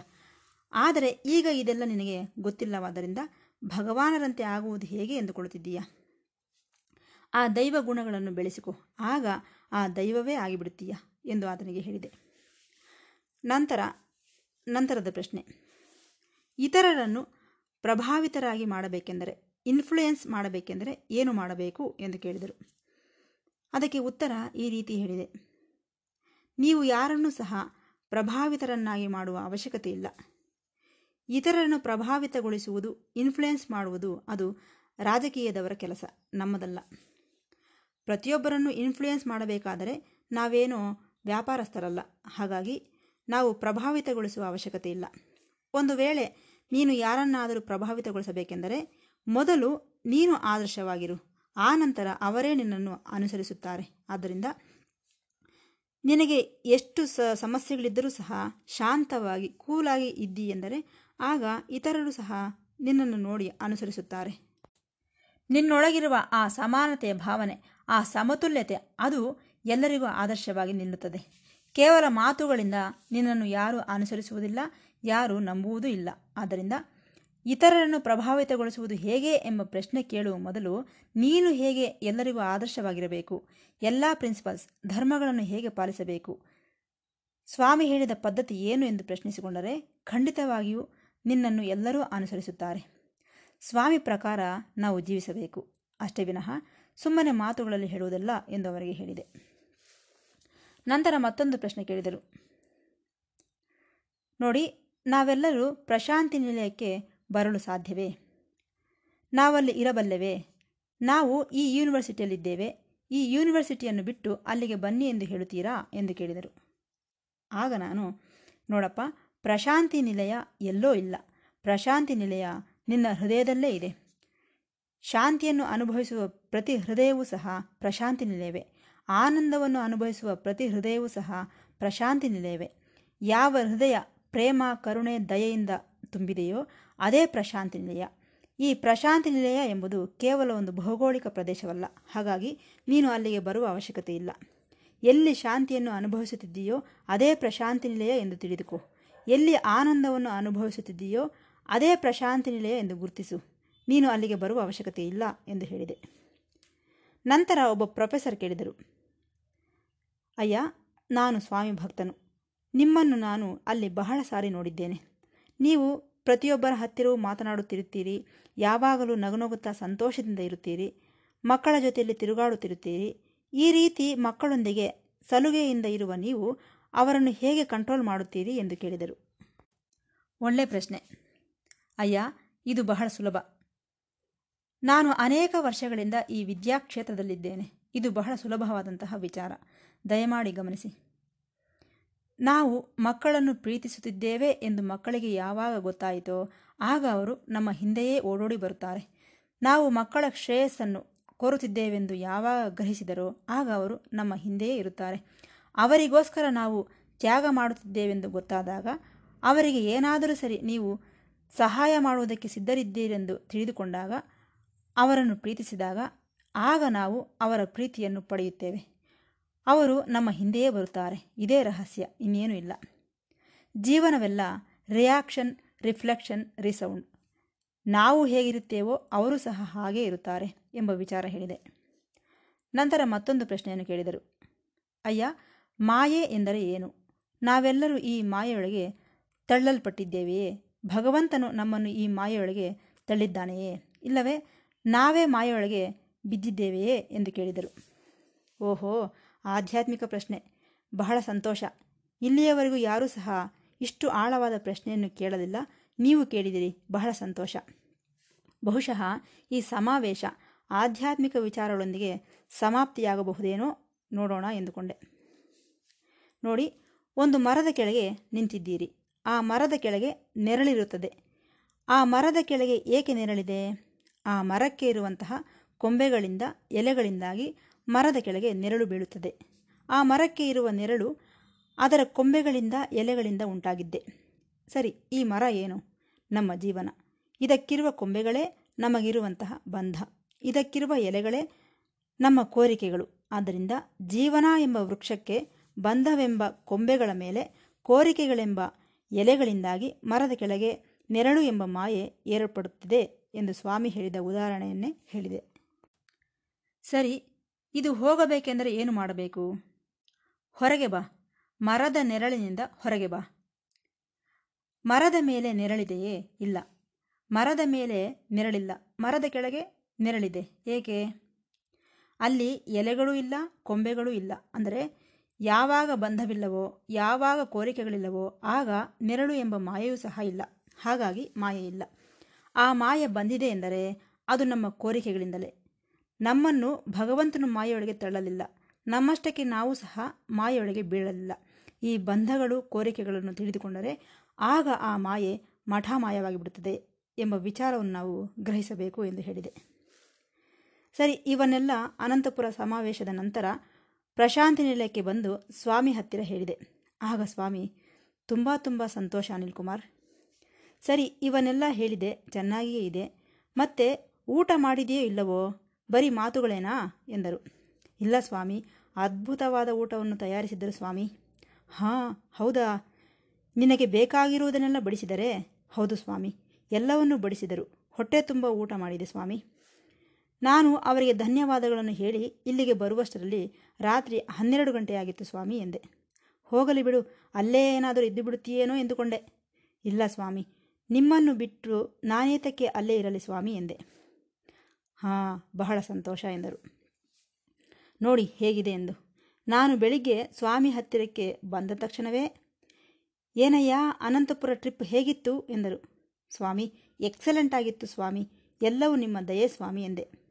Speaker 1: ಆದರೆ ಈಗ ಇದೆಲ್ಲ ನಿನಗೆ ಗೊತ್ತಿಲ್ಲವಾದ್ದರಿಂದ ಭಗವಾನರಂತೆ ಆಗುವುದು ಹೇಗೆ ಎಂದುಕೊಳ್ಳುತ್ತಿದ್ದೀಯ? ಆ ದೈವ ಗುಣಗಳನ್ನು ಬೆಳೆಸಿಕೊ, ಆಗ ಆ ದೈವವೇ ಆಗಿಬಿಡುತ್ತೀಯ ಎಂದು ಆತನಿಗೆ ಹೇಳಿದೆ. ನಂತರ, ನಂತರದ ಪ್ರಶ್ನೆ. ಇತರರನ್ನು ಪ್ರಭಾವಿತರಾಗಿ ಮಾಡಬೇಕೆಂದರೆ ಇನ್ಫ್ಲುಯೆನ್ಸ್ ಮಾಡಬೇಕೆಂದರೆ ಏನು ಮಾಡಬೇಕು ಎಂದು ಕೇಳಿದರು. ಅದಕ್ಕೆ ಉತ್ತರ ಈ ರೀತಿ ಹೇಳಿದೆ. ನೀವು ಯಾರನ್ನು ಸಹ ಪ್ರಭಾವಿತರನ್ನಾಗಿ ಮಾಡುವ ಅವಶ್ಯಕತೆ ಇಲ್ಲ. ಇತರರನ್ನು ಪ್ರಭಾವಿತಗೊಳಿಸುವುದು ಇನ್ಫ್ಲುಯೆನ್ಸ್ ಮಾಡುವುದು ಅದು ರಾಜಕೀಯದವರ ಕೆಲಸ, ನಮ್ಮದಲ್ಲ. ಪ್ರತಿಯೊಬ್ಬರನ್ನು ಇನ್ಫ್ಲುಯೆನ್ಸ್ ಮಾಡಬೇಕಾದರೆ ನಾವೇನು ವ್ಯಾಪಾರಸ್ಥರಲ್ಲ. ಹಾಗಾಗಿ ನಾವು ಪ್ರಭಾವಿತಗೊಳಿಸುವ ಅವಶ್ಯಕತೆ ಇಲ್ಲ. ಒಂದು ವೇಳೆ ನೀನು ಯಾರನ್ನಾದರೂ ಪ್ರಭಾವಿತಗೊಳಿಸಬೇಕೆಂದರೆ ಮೊದಲು ನೀನು ಆದರ್ಶವಾಗಿರು. ಆ ನಂತರ ಅವರೇ ನಿನ್ನನ್ನು ಅನುಸರಿಸುತ್ತಾರೆ. ಆದ್ದರಿಂದ ನಿನಗೆ ಎಷ್ಟು ಸ ಸಮಸ್ಯೆಗಳಿದ್ದರೂ ಸಹ ಶಾಂತವಾಗಿ, ಕೂಲಾಗಿ ಇದ್ದಿ ಎಂದರೆ ಆಗ ಇತರರು ಸಹ ನಿನ್ನನ್ನು ನೋಡಿ ಅನುಸರಿಸುತ್ತಾರೆ. ನಿನ್ನೊಳಗಿರುವ ಆ ಸಮಾನತೆಯ ಭಾವನೆ, ಆ ಸಮತುಲ್ಯತೆ ಅದು ಎಲ್ಲರಿಗೂ ಆದರ್ಶವಾಗಿ ನಿಲ್ಲುತ್ತದೆ. ಕೇವಲ ಮಾತುಗಳಿಂದ ನಿನ್ನನ್ನು ಯಾರೂ ಅನುಸರಿಸುವುದಿಲ್ಲ, ಯಾರೂ ನಂಬುವುದೂ ಇಲ್ಲ. ಆದ್ದರಿಂದ ಇತರರನ್ನು ಪ್ರಭಾವಿತಗೊಳಿಸುವುದು ಹೇಗೆ ಎಂಬ ಪ್ರಶ್ನೆ ಕೇಳುವ ಮೊದಲು ನೀನು ಹೇಗೆ ಎಲ್ಲರಿಗೂ ಆದರ್ಶವಾಗಿರಬೇಕು? ಎಲ್ಲ ಪ್ರಿನ್ಸಿಪಲ್ಸ್ ಧರ್ಮಗಳನ್ನು ಹೇಗೆ ಪಾಲಿಸಬೇಕು? ಸ್ವಾಮಿ ಹೇಳಿದ ಪದ್ಧತಿ ಏನು ಎಂದು ಪ್ರಶ್ನಿಸಿಕೊಂಡರೆ, ಖಂಡಿತವಾಗಿಯೂ ನಿನ್ನನ್ನು ಎಲ್ಲರೂ ಅನುಸರಿಸುತ್ತಾರೆ. ಸ್ವಾಮಿ ಪ್ರಕಾರ ನಾವು ಜೀವಿಸಬೇಕು. ಅಷ್ಟೇ ವಿನಃ ಸುಮ್ಮನೆ ಮಾತುಗಳಲ್ಲಿ ಹೇಳುವುದಲ್ಲ ಎಂದು ಅವರಿಗೆ ಹೇಳಿದೆ. ನಂತರ ಮತ್ತೊಂದು ಪ್ರಶ್ನೆ ಕೇಳಿದರು. ನೋಡಿ, ನಾವೆಲ್ಲರೂ ಪ್ರಶಾಂತಿ ನಿಲಯಕ್ಕೆ ಬರಲು ಸಾಧ್ಯವೇ? ನಾವಲ್ಲಿ ಇರಬಲ್ಲೆವೇ? ನಾವು ಈ ಯೂನಿವರ್ಸಿಟಿಯಲ್ಲಿದ್ದೇವೆ. ಈ ಯೂನಿವರ್ಸಿಟಿಯನ್ನು ಬಿಟ್ಟು ಅಲ್ಲಿಗೆ ಬನ್ನಿ ಎಂದು ಹೇಳುತ್ತೀರಾ? ಎಂದು ಕೇಳಿದರು. ಆಗ ನಾನು, ನೋಡಪ್ಪ, ಪ್ರಶಾಂತಿ ನಿಲಯ ಎಲ್ಲೋ ಇಲ್ಲ. ಪ್ರಶಾಂತಿ ನಿಲಯ ನಿನ್ನ ಹೃದಯದಲ್ಲೇ ಇದೆ. ಶಾಂತಿಯನ್ನು ಅನುಭವಿಸುವ ಪ್ರತಿ ಹೃದಯವೂ ಸಹ ಪ್ರಶಾಂತಿ ನಿಲಯವೇ. ಆನಂದವನ್ನು ಅನುಭವಿಸುವ ಪ್ರತಿ ಹೃದಯವೂ ಸಹ ಪ್ರಶಾಂತಿ ನಿಲಯವೇ. ಯಾವ ಹೃದಯ ಪ್ರೇಮ, ಕರುಣೆ, ದಯೆಯಿಂದ ತುಂಬಿದೆಯೋ ಅದೇ ಪ್ರಶಾಂತಿ ನಿಲಯ. ಈ ಪ್ರಶಾಂತಿ ನಿಲಯ ಎಂಬುದು ಕೇವಲ ಒಂದು ಭೌಗೋಳಿಕ ಪ್ರದೇಶವಲ್ಲ. ಹಾಗಾಗಿ ನೀನು ಅಲ್ಲಿಗೆ ಬರುವ ಅವಶ್ಯಕತೆ ಇಲ್ಲ. ಎಲ್ಲಿ ಶಾಂತಿಯನ್ನು ಅನುಭವಿಸುತ್ತಿದ್ದೀಯೋ ಅದೇ ಪ್ರಶಾಂತಿ ನಿಲಯ ಎಂದು ತಿಳಿದುಕೋ. ಎಲ್ಲಿ ಆನಂದವನ್ನು ಅನುಭವಿಸುತ್ತಿದ್ದೀಯೋ ಅದೇ ಪ್ರಶಾಂತಿ ನಿಲಯ ಎಂದು ಗುರುತಿಸು. ನೀನು ಅಲ್ಲಿಗೆ ಬರುವ ಅವಶ್ಯಕತೆ ಇಲ್ಲ ಎಂದು ಹೇಳಿದೆ. ನಂತರ ಒಬ್ಬ ಪ್ರೊಫೆಸರ್ ಕೇಳಿದರು. ಅಯ್ಯ, ನಾನು ಸ್ವಾಮಿ ಭಕ್ತನು. ನಿಮ್ಮನ್ನು ನಾನು ಅಲ್ಲಿ ಬಹಳ ಸಾರಿ ನೋಡಿದ್ದೇನೆ. ನೀವು ಪ್ರತಿಯೊಬ್ಬರ ಹತ್ತಿರವೂ ಮಾತನಾಡುತ್ತಿರುತ್ತೀರಿ. ಯಾವಾಗಲೂ ನಗುನಗುತ್ತಾ ಸಂತೋಷದಿಂದ ಇರುತ್ತೀರಿ. ಮಕ್ಕಳ ಜೊತೆಯಲ್ಲಿ ತಿರುಗಾಡುತ್ತಿರುತ್ತೀರಿ. ಈ ರೀತಿ ಮಕ್ಕಳೊಂದಿಗೆ ಸಲುಗೆಯಿಂದ ಇರುವ ನೀವು ಅವರನ್ನು ಹೇಗೆ ಕಂಟ್ರೋಲ್ ಮಾಡುತ್ತೀರಿ ಎಂದು ಕೇಳಿದರು. ಒಳ್ಳೆ ಪ್ರಶ್ನೆ. ಅಯ್ಯ, ಇದು ಬಹಳ ಸುಲಭ. ನಾನು ಅನೇಕ ವರ್ಷಗಳಿಂದ ಈ ವಿದ್ಯಾಕ್ಷೇತ್ರದಲ್ಲಿದ್ದೇನೆ. ಇದು ಬಹಳ ಸುಲಭವಾದಂತಹ ವಿಚಾರ. ದಯಮಾಡಿ ಗಮನಿಸಿ. ನಾವು ಮಕ್ಕಳನ್ನು ಪ್ರೀತಿಸುತ್ತಿದ್ದೇವೆ ಎಂದು ಮಕ್ಕಳಿಗೆ ಯಾವಾಗ ಗೊತ್ತಾಯಿತೋ ಆಗ ಅವರು ನಮ್ಮ ಹಿಂದೆಯೇ ಓಡೋಡಿ ಬರುತ್ತಾರೆ. ನಾವು ಮಕ್ಕಳ ಶ್ರೇಯಸ್ಸನ್ನು ಕೋರುತ್ತಿದ್ದೇವೆಂದು ಯಾವಾಗ ಗ್ರಹಿಸಿದರೋ ಆಗ ಅವರು ನಮ್ಮ ಹಿಂದೆಯೇ ಇರುತ್ತಾರೆ. ಅವರಿಗೋಸ್ಕರ ನಾವು ತ್ಯಾಗ ಮಾಡುತ್ತಿದ್ದೇವೆಂದು ಗೊತ್ತಾದಾಗ ಅವರಿಗೆ ಏನಾದರೂ ಸರಿ ನೀವು ಸಹಾಯ ಮಾಡುವುದಕ್ಕೆ ಸಿದ್ಧರಿದ್ದೀರೆಂದು ತಿಳಿದುಕೊಂಡಾಗ ಅವರನ್ನು ಪ್ರೀತಿಸಿದಾಗ ಆಗ ನಾವು ಅವರ ಪ್ರೀತಿಯನ್ನು ಪಡೆಯುತ್ತೇವೆ. ಅವರು ನಮ್ಮ ಹಿಂದೆಯೇ ಬರುತ್ತಾರೆ. ಇದೇ ರಹಸ್ಯ, ಇನ್ನೇನೂ ಇಲ್ಲ. ಜೀವನವೆಲ್ಲ ರಿಯಾಕ್ಷನ್ ರಿಫ್ಲೆಕ್ಷನ್ ರಿಸೌಂಡ್ ನಾವು ಹೇಗಿರುತ್ತೇವೋ ಅವರು ಸಹ ಹಾಗೇ ಇರುತ್ತಾರೆ ಎಂಬ ವಿಚಾರ ಹೇಳಿದೆ. ನಂತರ ಮತ್ತೊಂದು ಪ್ರಶ್ನೆಯನ್ನು ಕೇಳಿದರು. ಅಯ್ಯ, ಮಾಯೆ ಎಂದರೆ ಏನು? ನಾವೆಲ್ಲರೂ ಈ ಮಾಯೆಯೊಳಗೆ ತಳ್ಳಲ್ಪಟ್ಟಿದ್ದೇವೆಯೇ? ಭಗವಂತನು ನಮ್ಮನ್ನು ಈ ಮಾಯೆಯೊಳಗೆ ತಳ್ಳಿದ್ದಾನೆಯೇ? ಇಲ್ಲವೇ, ನಾವೇ ಮಾಯೆಯೊಳಗೆ ಬಿದ್ದಿದ್ದೇವೆಯೇ ಎಂದು ಕೇಳಿದರು. ಓಹೋ ಆಧ್ಯಾತ್ಮಿಕ ಪ್ರಶ್ನೆ. ಬಹಳ ಸಂತೋಷ. ಇಲ್ಲಿಯವರೆಗೂ ಯಾರೂ ಸಹ ಇಷ್ಟು ಆಳವಾದ ಪ್ರಶ್ನೆಯನ್ನು ಕೇಳಲಿಲ್ಲ. ನೀವು ಕೇಳಿದಿರಿ. ಬಹಳ ಸಂತೋಷ. ಬಹುಶಃ ಈ ಸಮಾವೇಶ ಆಧ್ಯಾತ್ಮಿಕ ವಿಚಾರಗಳೊಂದಿಗೆ ಸಮಾಪ್ತಿಯಾಗಬಹುದೇನೋ ನೋಡೋಣ ಎಂದುಕೊಂಡೆ. ನೋಡಿ, ಒಂದು ಮರದ ಕೆಳಗೆ ನಿಂತಿದ್ದೀರಿ. ಆ ಮರದ ಕೆಳಗೆ ನೆರಳಿರುತ್ತದೆ. ಆ ಮರದ ಕೆಳಗೆ ಏಕೆ ನೆರಳಿದೆ? ಆ ಮರಕ್ಕೆ ಇರುವಂತಹ ಕೊಂಬೆಗಳಿಂದ ಎಲೆಗಳಿಂದಾಗಿ ಮರದ ಕೆಳಗೆ ನೆರಳು ಬೀಳುತ್ತದೆ. ಆ ಮರಕ್ಕೆ ಇರುವ ನೆರಳು ಅದರ ಕೊಂಬೆಗಳಿಂದ ಎಲೆಗಳಿಂದ ಉಂಟಾಗಿದ್ದೆ. ಸರಿ, ಈ ಮರ ಏನು? ನಮ್ಮ ಜೀವನ. ಇದಕ್ಕಿರುವ ಕೊಂಬೆಗಳೇ ನಮಗಿರುವಂತಹ ಬಂಧ. ಇದಕ್ಕಿರುವ ಎಲೆಗಳೇ ನಮ್ಮ ಕೋರಿಕೆಗಳು. ಆದ್ದರಿಂದ ಜೀವನ ಎಂಬ ವೃಕ್ಷಕ್ಕೆ ಬಂಧವೆಂಬ ಕೊಂಬೆಗಳ ಮೇಲೆ ಕೋರಿಕೆಗಳೆಂಬ ಎಲೆಗಳಿಂದಾಗಿ ಮರದ ಕೆಳಗೆ ನೆರಳು ಎಂಬ ಮಾಯೆ ಏರ್ಪಡುತ್ತಿದೆ ಎಂದು ಸ್ವಾಮಿ ಹೇಳಿದ ಉದಾಹರಣೆಯನ್ನೇ ಹೇಳಿದೆ. ಸರಿ ಇದು ಹೋಗಬೇಕೆಂದರೆ ಏನು ಮಾಡಬೇಕು? ಹೊರಗೆ ಬಾ. ಮರದ ನೆರಳಿನಿಂದ ಹೊರಗೆ ಬಾ. ಮರದ ಮೇಲೆ ನೆರಳಿದೆಯೇ? ಇಲ್ಲ. ಮರದ ಮೇಲೆ ನೆರಳಿಲ್ಲ. ಮರದ ಕೆಳಗೆ ನೆರಳಿದೆ. ಏಕೆ? ಅಲ್ಲಿ ಎಲೆಗಳೂ ಇಲ್ಲ, ಕೊಂಬೆಗಳೂ ಇಲ್ಲ. ಅಂದರೆ ಯಾವಾಗ ಬಂಧವಿಲ್ಲವೋ, ಯಾವಾಗ ಕೋರಿಕೆಗಳಿಲ್ಲವೋ, ಆಗ ನೆರಳು ಎಂಬ ಮಾಯೆಯೂ ಸಹ ಇಲ್ಲ. ಹಾಗಾಗಿ ಮಾಯೆ ಇಲ್ಲ. ಆ ಮಾಯೆ ಬಂದಿದೆ ಎಂದರೆ ಅದು ನಮ್ಮ ಕೋರಿಕೆಗಳಿಂದಲೇ. ನಮ್ಮನ್ನು ಭಗವಂತನು ಮಾಯೆಯೊಳಗೆ ತಳ್ಳಲಿಲ್ಲ. ನಮ್ಮಷ್ಟಕ್ಕೆ ನಾವು ಸಹ ಮಾಯೆಯೊಳಗೆ ಬೀಳಲಿಲ್ಲ. ಈ ಬಂಧಗಳು, ಕೋರಿಕೆಗಳನ್ನು ತಿಳಿದುಕೊಂಡರೆ ಆಗ ಆ ಮಾಯೆ ಮಠಾಮಾಯವಾಗಿ ಬಿಡುತ್ತದೆ ಎಂಬ ವಿಚಾರವನ್ನು ನಾವು ಗ್ರಹಿಸಬೇಕು ಎಂದು ಹೇಳಿದೆ. ಸರಿ, ಇವನ್ನೆಲ್ಲ ಅನಂತಪುರ ಸಮಾವೇಶದ ನಂತರ ಪ್ರಶಾಂತಿ ನಿಲಯಕ್ಕೆ ಬಂದು ಸ್ವಾಮಿ ಹತ್ತಿರ ಹೇಳಿದೆ. ಆಗ ಸ್ವಾಮಿ, ತುಂಬ ತುಂಬ ಸಂತೋಷ ಅನಿಲ್ ಕುಮಾರ್. ಸರಿ, ಇವನ್ನೆಲ್ಲ ಹೇಳಿದೆ, ಚೆನ್ನಾಗಿಯೇ ಇದೆ. ಮತ್ತೆ ಊಟ ಮಾಡಿದೆಯೋ ಇಲ್ಲವೋ? ಬರೀ ಮಾತುಗಳೇನಾ? ಎಂದರು. ಇಲ್ಲ ಸ್ವಾಮಿ, ಅದ್ಭುತವಾದ ಊಟವನ್ನು ತಯಾರಿಸಿದ್ದರು ಸ್ವಾಮಿ. ಹಾಂ, ಹೌದಾ? ನಿನಗೆ ಬೇಕಾಗಿರುವುದನ್ನೆಲ್ಲ ಬಡಿಸಿದರೆ? ಹೌದು ಸ್ವಾಮಿ, ಎಲ್ಲವನ್ನೂ ಬಡಿಸಿದರು. ಹೊಟ್ಟೆ ತುಂಬ ಊಟ ಮಾಡಿದೆ ಸ್ವಾಮಿ. ನಾನು ಅವರಿಗೆ ಧನ್ಯವಾದಗಳನ್ನು ಹೇಳಿ ಇಲ್ಲಿಗೆ ಬರುವಷ್ಟರಲ್ಲಿ ರಾತ್ರಿ ಹನ್ನೆರಡು ಗಂಟೆಯಾಗಿತ್ತು ಸ್ವಾಮಿ ಎಂದೆ. ಹೋಗಲಿ ಬಿಡು, ಅಲ್ಲೇ ಏನಾದರೂ ಇದ್ದು ಬಿಡುತ್ತೀಯೇನೋ ಎಂದುಕೊಂಡೆ. ಇಲ್ಲ ಸ್ವಾಮಿ, ನಿಮ್ಮನ್ನು ಬಿಟ್ಟು ನಾನೇತಕ್ಕೆ ಅಲ್ಲೇ ಇರಲಿ ಸ್ವಾಮಿ ಎಂದೆ. ಹಾಂ, ಬಹಳ ಸಂತೋಷ ಎಂದರು. ನೋಡಿ ಹೇಗಿದೆ ಎಂದು. ನಾನು ಬೆಳಿಗ್ಗೆ ಸ್ವಾಮಿ ಹತ್ತಿರಕ್ಕೆ ಬಂದ ತಕ್ಷಣವೇ, ಏನಯ್ಯ, ಅನಂತಪುರ ಟ್ರಿಪ್ ಹೇಗಿತ್ತು ಎಂದರು. ಸ್ವಾಮಿ ಎಕ್ಸಲೆಂಟ್ ಆಗಿತ್ತು ಸ್ವಾಮಿ, ಎಲ್ಲವೂ ನಿಮ್ಮ ದಯೆ ಸ್ವಾಮಿ ಎಂದೆ.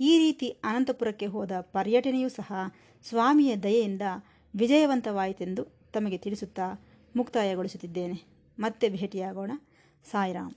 Speaker 1: ಈ ರೀತಿ ಅನಂತಪುರಕ್ಕೆ ಹೋದ ಪರ್ಯಟನೆಯೂ ಸಹ ಸ್ವಾಮಿಯ ದಯೆಯಿಂದ ವಿಜಯವಂತವಾಯಿತೆಂದು ತಮಗೆ ತಿಳಿಸುತ್ತಾ ಮುಕ್ತಾಯಗೊಳಿಸುತ್ತಿದ್ದೇನೆ. ಮತ್ತೆ ಭೇಟಿಯಾಗೋಣ. ಸಾಯಿರಾಮ್.